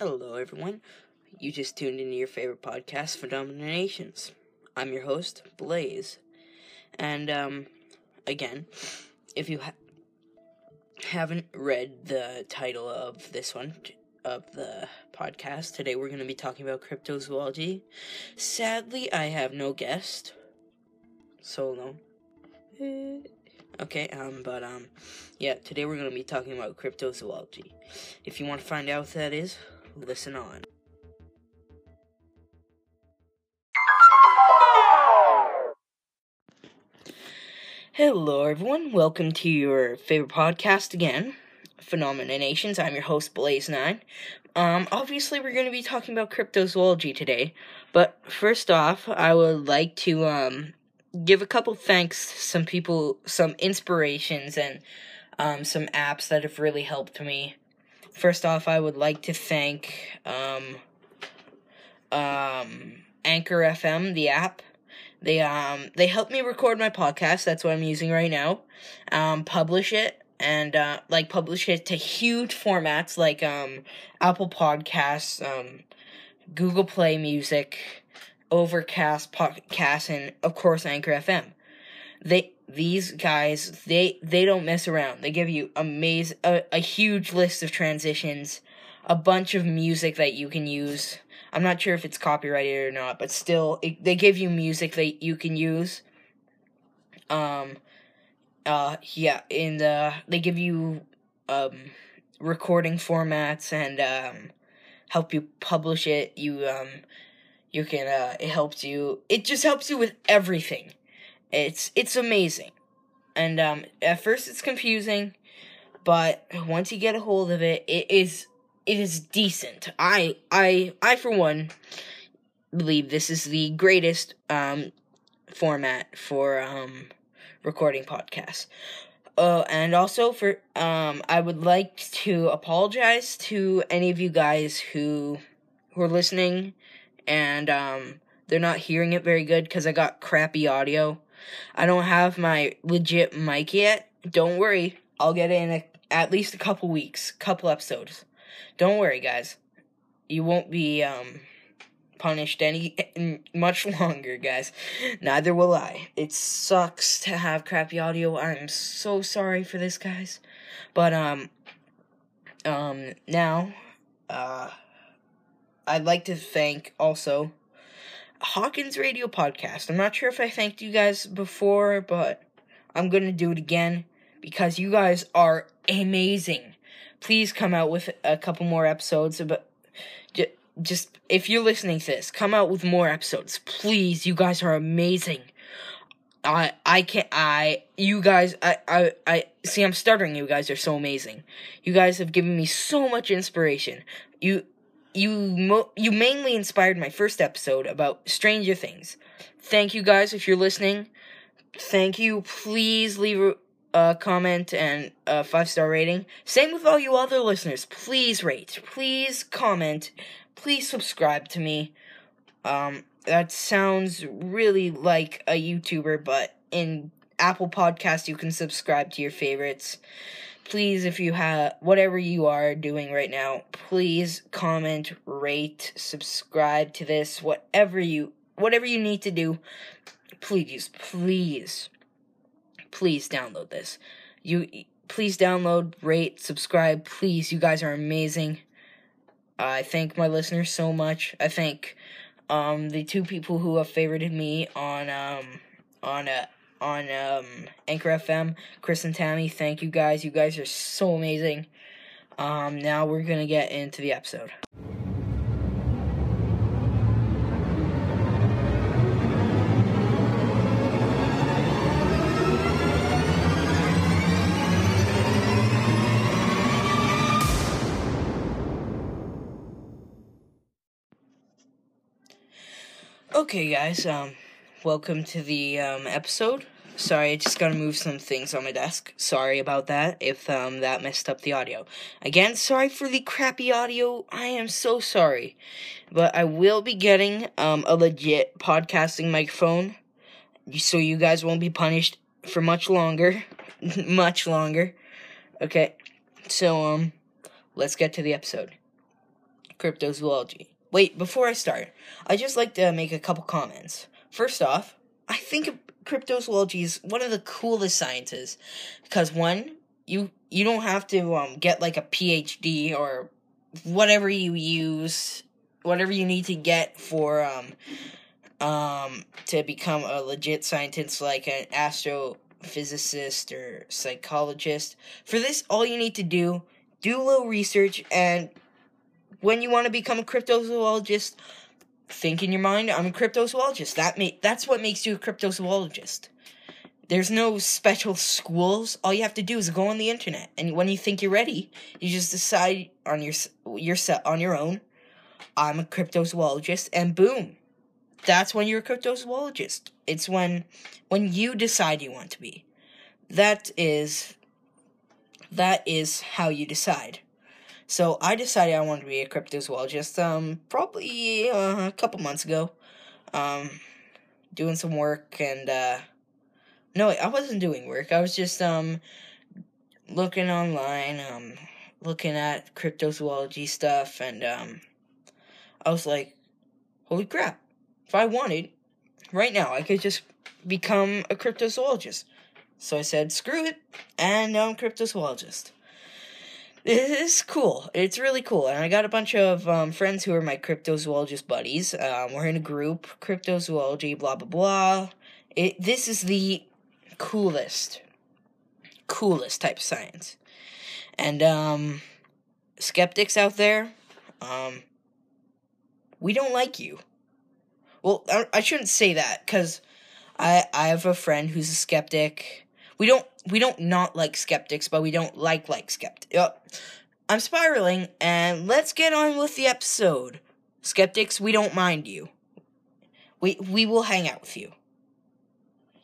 Hello, everyone. You just tuned into your favorite podcast, Phenomenations. I'm your host, Blaze. And, um, again, if you ha- haven't read the title of this one, of the podcast, today we're going to be talking about cryptozoology. Sadly, I have no guest. Solo. Okay, um, but, um, yeah, today we're going to be talking about cryptozoology. If you want to find out what that is, listen on. Hello, everyone. Welcome to your favorite podcast again, Phenomena Nations. I'm your host, Blaze9. Um, obviously, we're going to be talking about cryptozoology today, but first off, I would like to, um, give a couple thanks to some people, some inspirations, and, um, some apps that have really helped me. First off, I would like to thank, um, um, Anchor FM, the app. They um they helped me record my podcast. That's what I'm using right now. Um, publish it and uh, like publish it to huge formats like um Apple Podcasts, um, Google Play Music, Overcast Podcast, and of course Anchor FM. They these guys they they don't mess around. They give you amazing a, a huge list of transitions, a bunch of music that you can use. I'm not sure if it's copyrighted or not, but still, it, they give you music that you can use. Um, uh, yeah, and uh, they give you um recording formats and um help you publish it. You um you can uh it helps you. It just helps you with everything. It's it's amazing, and um at first it's confusing, but once you get a hold of it, it is it is decent. I I I for one believe this is the greatest um format for um recording podcasts. Uh, and also for um I would like to apologize to any of you guys who who are listening and um they're not hearing it very good cuz I got crappy audio. I don't have my legit mic yet. Don't worry. I'll get it in a, at least a couple weeks, couple episodes. Don't worry, guys. You won't be um punished any much longer, guys. Neither will I. It sucks to have crappy audio. I'm so sorry for this, guys. But um um now uh I'd like to thank also Hawkins Radio Podcast. I'm not sure if I thanked you guys before, but I'm going to do it again because you guys are amazing. Please come out with a couple more episodes but just if you're listening to this, come out with more episodes. Please, you guys are amazing. I I can't I you guys I I I see I'm stuttering you guys are so amazing. You guys have given me so much inspiration. You you mo- you mainly inspired my first episode about Stranger Things. Thank you guys if you're listening. Thank you. Please leave a comment and a five star rating. Same with all you other listeners. Please rate. Please comment. Please subscribe to me. Um, that sounds really like a YouTuber, but in Apple Podcast you can subscribe to your favorites please if you have whatever you are doing right now please comment rate subscribe to this whatever you whatever you need to do. Please please please download this. You please download rate subscribe. Please you guys are amazing. I thank my listeners so much. I thank um the two people who have favorited me on um on uh, on um, Anchor FM. Chris and Tammy, thank you guys. You guys are so amazing. Um, now we're gonna get into the episode. Okay, guys. Um, welcome to the um episode. Sorry, I just gotta move some things on my desk. Sorry about that if um that messed up the audio. Again, sorry for the crappy audio. I am so sorry. But I will be getting um a legit podcasting microphone so you guys won't be punished for much longer. much longer. Okay. So um let's get to the episode. cryptozoology. Wait, before I start, I just like to make a couple comments. First off, I think cryptozoology is one of the coolest sciences because one, you you don't have to um, get like a PhD or whatever you use, whatever you need to get for um um to become a legit scientist like an astrophysicist or psychologist. For this, all you need to do do a little research and when you want to become a cryptozoologist, think in your mind, I'm a cryptozoologist. That ma- that's what makes you a cryptozoologist. There's no special schools. All you have to do is go on the internet, and when you think you're ready, you just decide on your your on your own. I'm a cryptozoologist, and boom, that's when you're a cryptozoologist. It's when when you decide you want to be. That is that is how you decide. So I decided I wanted to be a cryptozoologist um probably uh, a couple months ago. Um doing some work and uh no, I wasn't doing work. I was just um looking online, um looking at cryptozoology stuff and um I was like, "Holy crap. If I wanted right now, I could just become a cryptozoologist." So I said, "Screw it." And now I'm a cryptozoologist it's cool. It's really cool. And I got a bunch of um, friends who are my cryptozoologist buddies. Um, we're in a group, cryptozoology, blah, blah, blah. It, this is the coolest, coolest type of science. And um, skeptics out there, um, we don't like you. Well, I, I shouldn't say that because I, I have a friend who's a skeptic we don't we don't not like skeptics, but we don't like like skeptics. Uh, I'm spiraling, and let's get on with the episode. Skeptics, we don't mind you. We we will hang out with you.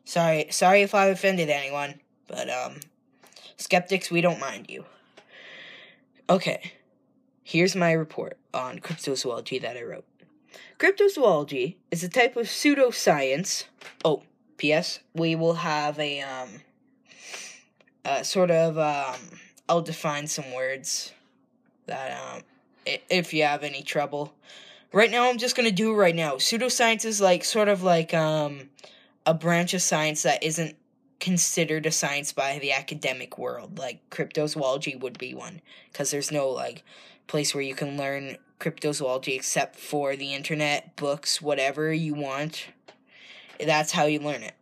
Sorry, sorry if I offended anyone, but um, skeptics, we don't mind you. Okay, here's my report on cryptozoology that I wrote. Cryptozoology is a type of pseudoscience. Oh, P.S. We will have a um uh, sort of um, I'll define some words that um, if you have any trouble. Right now, I'm just gonna do right now. Pseudoscience is like sort of like um, a branch of science that isn't considered a science by the academic world. Like cryptozoology would be one, because there's no like place where you can learn cryptozoology except for the internet, books, whatever you want. That's how you learn it.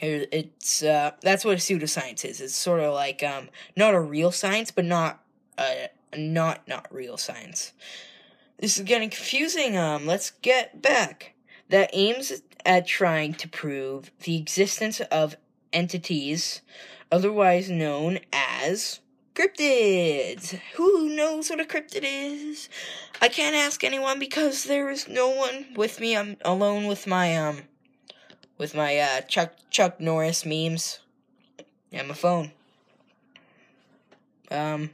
It's uh, that's what a pseudoscience is. It's sort of like um, not a real science, but not uh, not not real science. This is getting confusing. Um, let's get back. That aims at trying to prove the existence of entities, otherwise known as cryptids. Who knows what a cryptid is? I can't ask anyone because there is no one with me. I'm alone with my um with my uh, Chuck Chuck Norris memes and my phone. Um,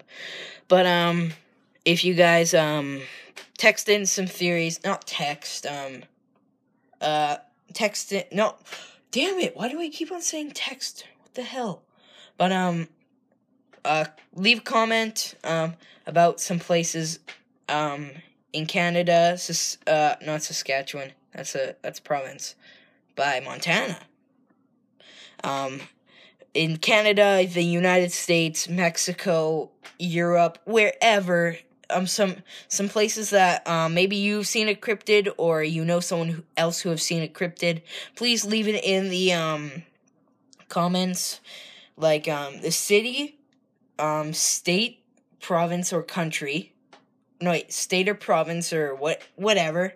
but um, if you guys um text in some theories, not text um, uh, text it. No, damn it! Why do I keep on saying text? What the hell? But um, uh, leave a comment um about some places um in Canada. Uh, not Saskatchewan. That's a that's a province by Montana. Um, in Canada, the United States, Mexico, Europe, wherever, um, some some places that um, maybe you've seen a cryptid or you know someone else who have seen a cryptid, please leave it in the um, comments, like um, the city, um, state, province, or country. No, wait, state or province or what, whatever.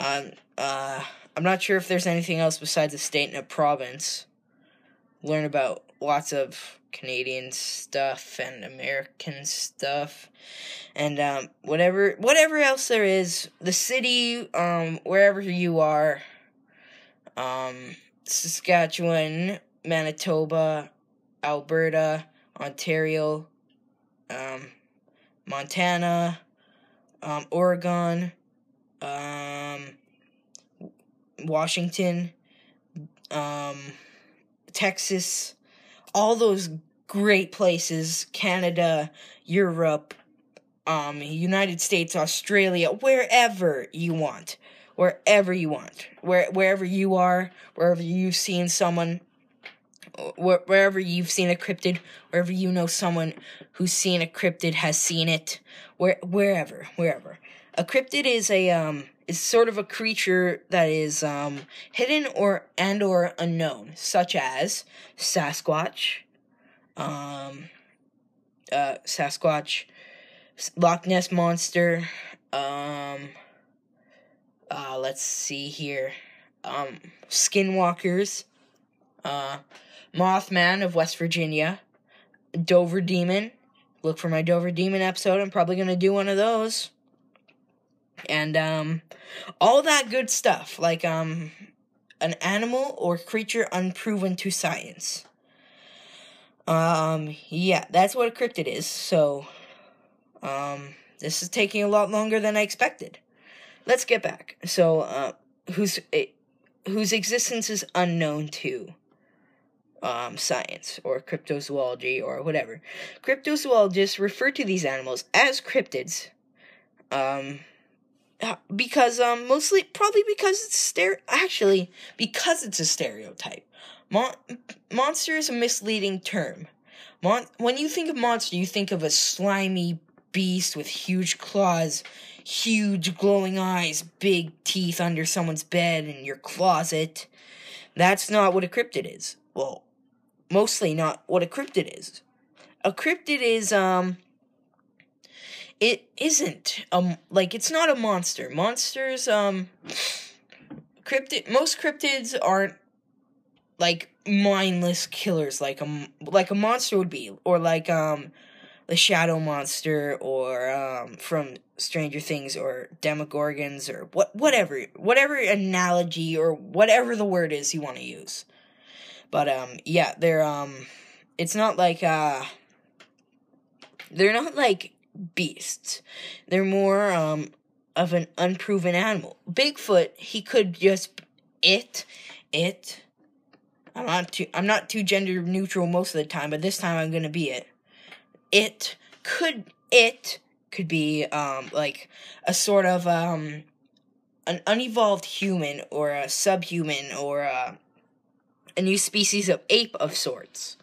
Um, uh I'm not sure if there's anything else besides a state and a province. Learn about lots of Canadian stuff and American stuff and um, whatever whatever else there is. The city, um, wherever you are, um, Saskatchewan, Manitoba, Alberta, Ontario, um, Montana, um, Oregon, um, Washington, um, Texas, all those great places, Canada, Europe, um, United States, Australia, wherever you want, wherever you want, where wherever you are, wherever you've seen someone, wh- wherever you've seen a cryptid, wherever you know someone who's seen a cryptid has seen it, where wherever, wherever. A cryptid is a um is sort of a creature that is um hidden or and or unknown, such as Sasquatch, um, uh, Sasquatch, Loch Ness monster. Um, uh, let's see here. Um, Skinwalkers. Uh, Mothman of West Virginia. Dover Demon. Look for my Dover Demon episode. I'm probably gonna do one of those. And um, all that good stuff, like um, an animal or creature unproven to science. Um, yeah, that's what a cryptid is. So, um, this is taking a lot longer than I expected. Let's get back. So, uh, whose eh, whose existence is unknown to um, science or cryptozoology or whatever. Cryptozoologists refer to these animals as cryptids. Um, because um mostly probably because it's ster actually because it's a stereotype. Mon- monster is a misleading term. Mon- when you think of monster, you think of a slimy beast with huge claws, huge glowing eyes, big teeth under someone's bed in your closet. That's not what a cryptid is. Well, mostly not what a cryptid is. A cryptid is um it isn't um like it's not a monster. Monsters um cryptid most cryptids aren't like mindless killers like a like a monster would be or like um the shadow monster or um from Stranger Things or Demogorgons or what whatever whatever analogy or whatever the word is you want to use. But um yeah, they're um it's not like uh they're not like beasts. They're more um of an unproven animal. Bigfoot, he could just it it I'm not too I'm not too gender neutral most of the time, but this time I'm gonna be it. It could it could be um like a sort of um an unevolved human or a subhuman or a, a new species of ape of sorts.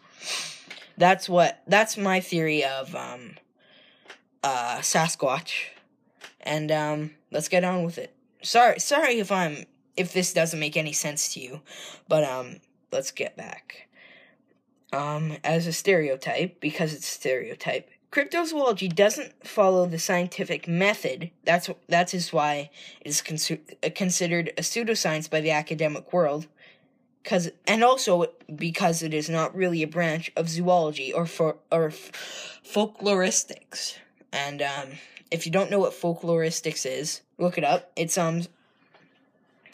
That's what that's my theory of um uh Sasquatch. And um let's get on with it. Sorry sorry if I'm if this doesn't make any sense to you, but um let's get back. Um, as a stereotype, because it's a stereotype, cryptozoology doesn't follow the scientific method. That's that is why it is consu- considered a pseudoscience by the academic world. Cause and also because it is not really a branch of zoology or for or f- folkloristics. And um, if you don't know what folkloristics is, look it up. It's um,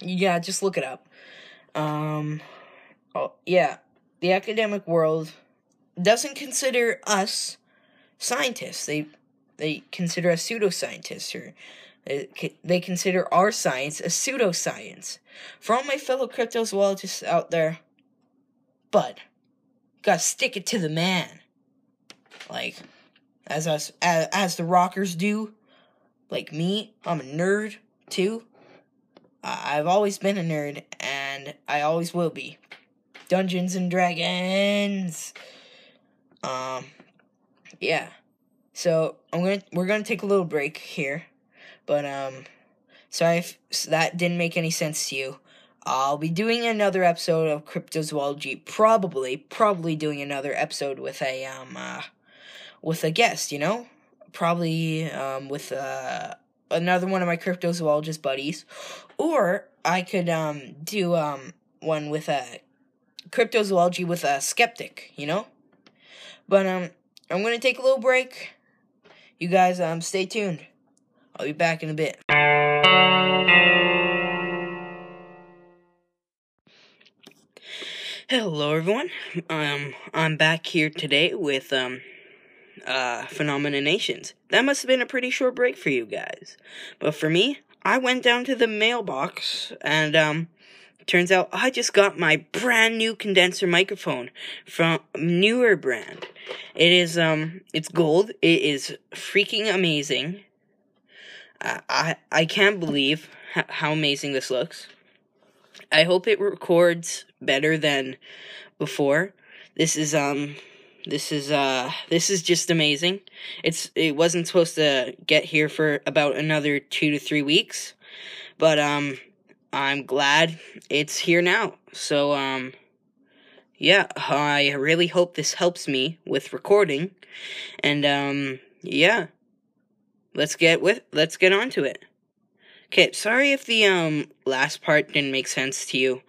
yeah, just look it up. Um, oh, yeah, the academic world doesn't consider us scientists. They they consider us pseudoscientists, or they consider our science a pseudoscience. For all my fellow cryptozoologists out there, bud, gotta stick it to the man. Like, as us as, as the rockers do. Like me, I'm a nerd too. I've always been a nerd, and I always will be. Dungeons and Dragons. Um, yeah. So I'm gonna we're gonna take a little break here, but um, sorry if that didn't make any sense to you. I'll be doing another episode of cryptozoology. Probably, probably doing another episode with a um, uh, with a guest. You know, probably um with uh another one of my cryptozoologist buddies, or I could um do um one with a cryptozoology with a skeptic, you know. But um, I'm gonna take a little break. You guys um stay tuned. I'll be back in a bit. Hello everyone. Um I'm back here today with um uh, Phenomena Nations. That must have been a pretty short break for you guys. But for me, I went down to the mailbox and, um, turns out I just got my brand new condenser microphone from Neewer brand. It is um, it's gold. It is freaking amazing. I I, I can't believe how amazing this looks. I hope it records better than before. This is um this is uh this is just amazing. It's it wasn't supposed to get here for about another 2 to 3 weeks, but um I'm glad it's here now. So um yeah, I really hope this helps me with recording. And um yeah. Let's get with let's get on to it. Okay, sorry if the um last part didn't make sense to you.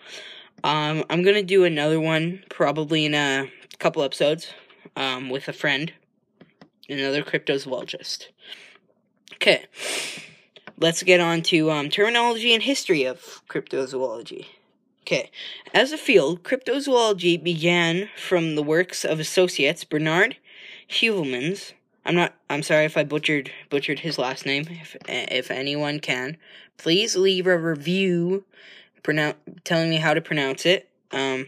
Um I'm to do another one probably in a couple episodes um with a friend, another cryptozoologist. Okay. Let's get on to um terminology and history of cryptozoology. Okay. As a field, cryptozoology began from the works of associates Bernard Heuvelmans. I'm not. I'm sorry if I butchered butchered his last name. If if anyone can, please leave a review, pronoun- telling me how to pronounce it. Um,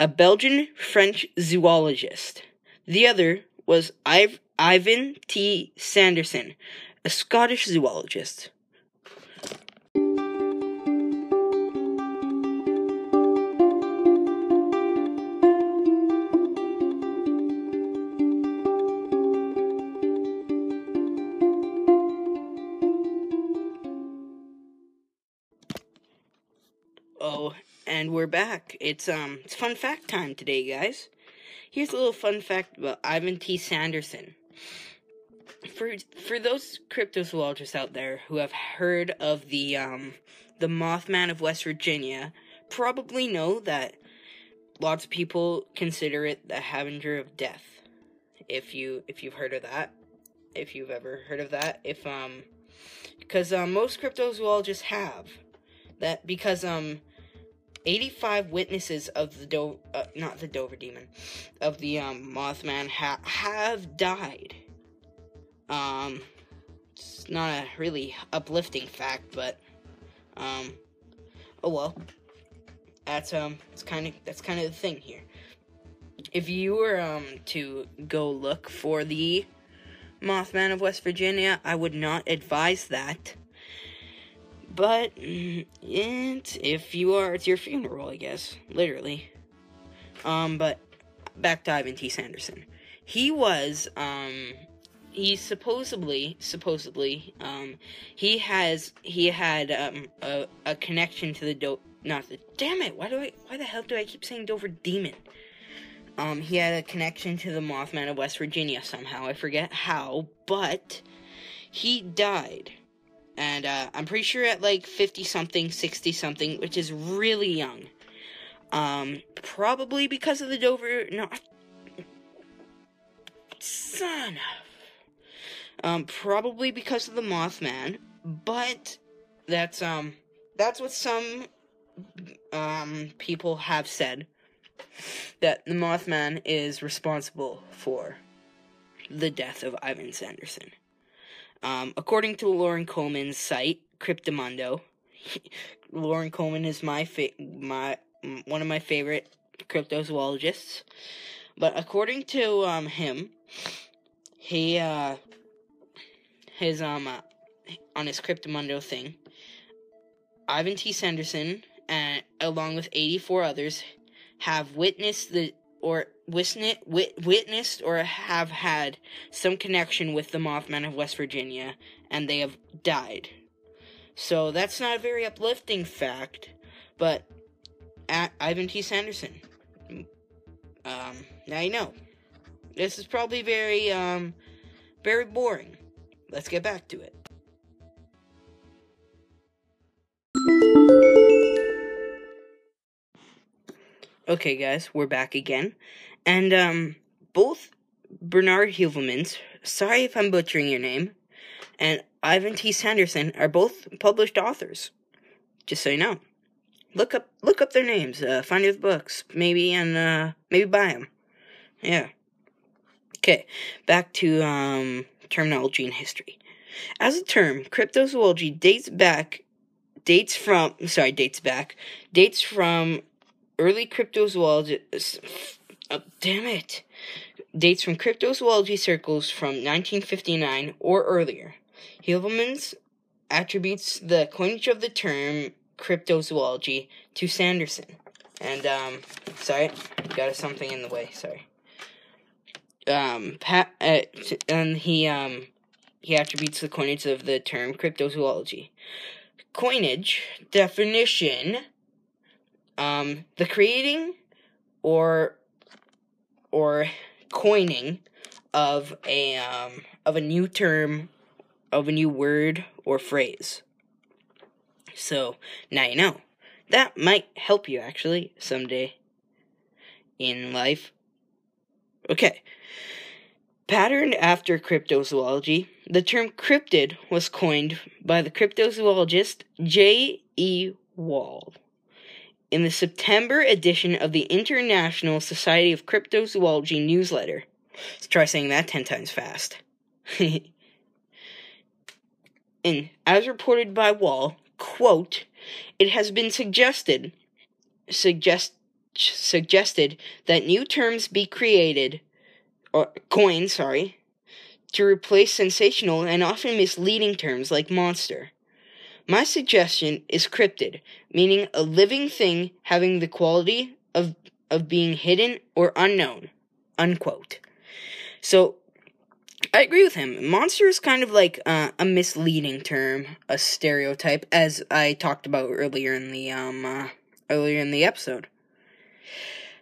a Belgian French zoologist. The other was Iv- Ivan T. Sanderson, a Scottish zoologist. We're back. It's um it's fun fact time today, guys. Here's a little fun fact about Ivan T. Sanderson. For for those cryptozoologists out there who have heard of the um the Mothman of West Virginia, probably know that lots of people consider it the Havenger of Death. If you if you've heard of that, if you've ever heard of that, if um because um, most cryptozoologists have that because um 85 witnesses of the Do- uh, not the Dover demon of the um Mothman ha- have died. Um it's not a really uplifting fact, but um oh well. That's um it's kind of that's kind of the thing here. If you were um to go look for the Mothman of West Virginia, I would not advise that but it, if you are, it's your funeral, I guess, literally. Um, but back to Ivan T. Sanderson. He was, um, he supposedly, supposedly, um, he has, he had, um, a, a connection to the do, not the, damn it, why do I, why the hell do I keep saying Dover Demon? Um, he had a connection to the Mothman of West Virginia somehow. I forget how, but he died and uh, I'm pretty sure at like 50 something, 60 something, which is really young. Um, probably because of the Dover. No, son of. Um, probably because of the Mothman, but that's um, that's what some um people have said that the Mothman is responsible for the death of Ivan Sanderson. Um, according to Loren Coleman's site, Cryptomundo, Loren Coleman is my fa- my one of my favorite cryptozoologists. But according to um, him, he uh, his um uh, on his Cryptomundo thing, Ivan T. Sanderson and along with 84 others have witnessed the or witnessed, or have had some connection with the Mothman of West Virginia, and they have died. So that's not a very uplifting fact, but Ivan T. Sanderson. Um, now you know. This is probably very, um, very boring. Let's get back to it. Okay, guys, we're back again. And, um, both Bernard Heuvelmans, sorry if I'm butchering your name, and Ivan T. Sanderson are both published authors. Just so you know. Look up look up their names, uh, find their books, maybe, and, uh, maybe buy them. Yeah. Okay, back to, um, terminology and history. As a term, cryptozoology dates back, dates from, sorry, dates back, dates from early cryptozoologists. Oh, damn it. dates from cryptozoology circles from 1959 or earlier. Heuvelmans attributes the coinage of the term cryptozoology to Sanderson. And um, sorry, got something in the way. Sorry. Um, Pat, uh, and he um, he attributes the coinage of the term cryptozoology. Coinage definition: um, the creating or or coining of a um, of a new term of a new word or phrase. So now you know. That might help you actually someday in life. Okay. Patterned after cryptozoology, the term cryptid was coined by the cryptozoologist J. E. Wall. In the September edition of the International Society of Cryptozoology newsletter. Let's try saying that 10 times fast. and as reported by Wall, quote, it has been suggested suggest suggested that new terms be created or coined, sorry, to replace sensational and often misleading terms like monster. My suggestion is cryptid, meaning a living thing having the quality of of being hidden or unknown. Unquote. So I agree with him. Monster is kind of like uh, a misleading term, a stereotype, as I talked about earlier in the um uh, earlier in the episode.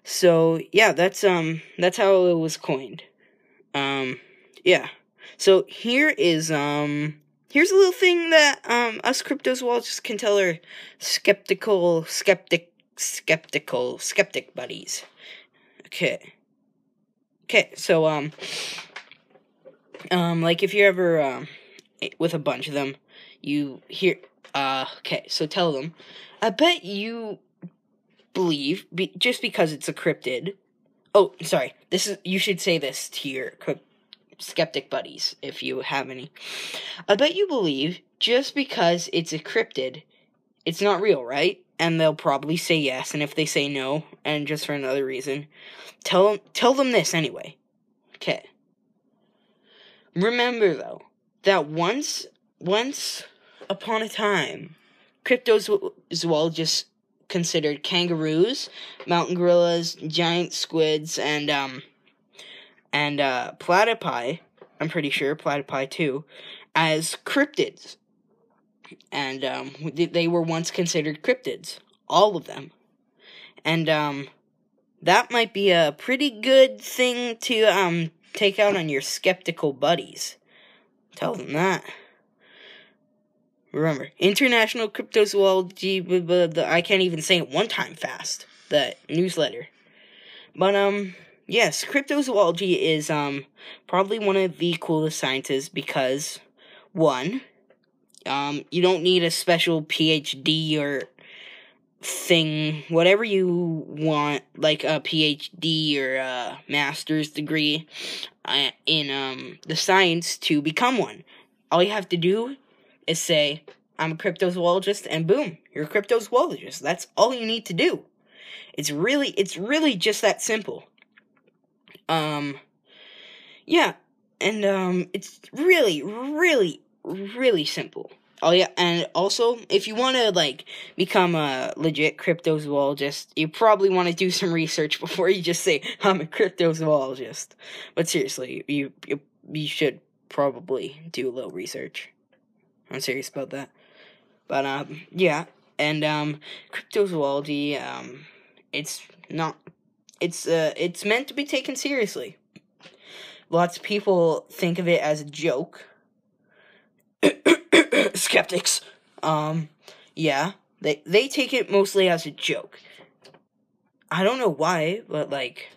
So yeah, that's um that's how it was coined. Um yeah. So here is um here's a little thing that um us cryptozoologists can tell our skeptical skeptic skeptical skeptic buddies. Okay. Okay, so um um, like if you're ever um, with a bunch of them, you hear. Uh, okay, so tell them. I bet you believe be, just because it's a cryptid. Oh, sorry. This is you should say this to your skeptic buddies if you have any. I bet you believe just because it's a cryptid, it's not real, right? And they'll probably say yes, and if they say no, and just for another reason, tell them tell them this anyway. Okay. Remember though that once once upon a time, cryptozoologists considered kangaroos, mountain gorillas, giant squids, and um and uh, platypi. I'm pretty sure platypi too, as cryptids, and um, they were once considered cryptids, all of them, and um, that might be a pretty good thing to um take out on your skeptical buddies. Tell them that. Remember, International Cryptozoology, I can't even say it one time fast, the newsletter. But, um, yes, cryptozoology is, um, probably one of the coolest sciences because, one, um, you don't need a special PhD or thing, whatever you want, like a PhD or a master's degree uh, in um, the science to become one. All you have to do is say, I'm a cryptozoologist, and boom, you're a cryptozoologist. That's all you need to do. It's really, it's really just that simple. Um, yeah, and um, it's really, really, really simple. Oh yeah, and also if you want to like become a legit cryptozoologist, you probably want to do some research before you just say I'm a cryptozoologist. But seriously, you you, you should probably do a little research. I'm serious about that. But um yeah, and um cryptozoology um it's not it's uh it's meant to be taken seriously. Lots of people think of it as a joke skeptics. Um, yeah, they they take it mostly as a joke. I don't know why, but like,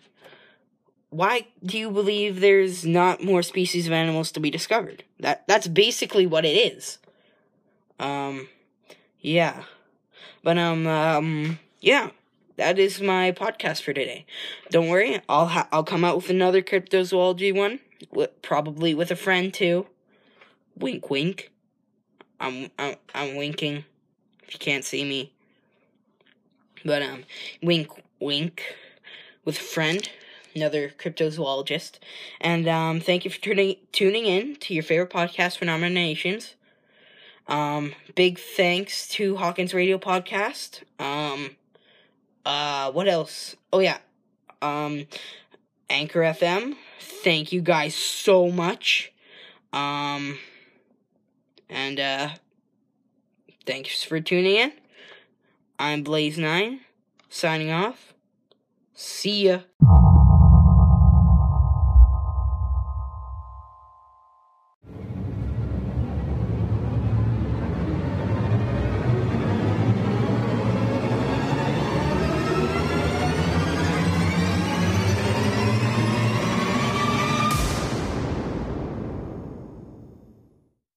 why do you believe there's not more species of animals to be discovered? That that's basically what it is. Um, yeah, but um, um, yeah, that is my podcast for today. Don't worry, I'll ha- I'll come out with another cryptozoology one, with, probably with a friend too. Wink, wink. I'm, I'm, I'm winking. If you can't see me. But, um, wink, wink with a friend. another cryptozoologist. And um, thank you for tuning tuning in to your favorite podcast, Phenomenations. Um, big thanks to Hawkins Radio Podcast. Um, uh, what else? Oh yeah, um, Anchor FM. Thank you guys so much. Um, and uh, thanks for tuning in. I'm Blaze9, signing off. See ya.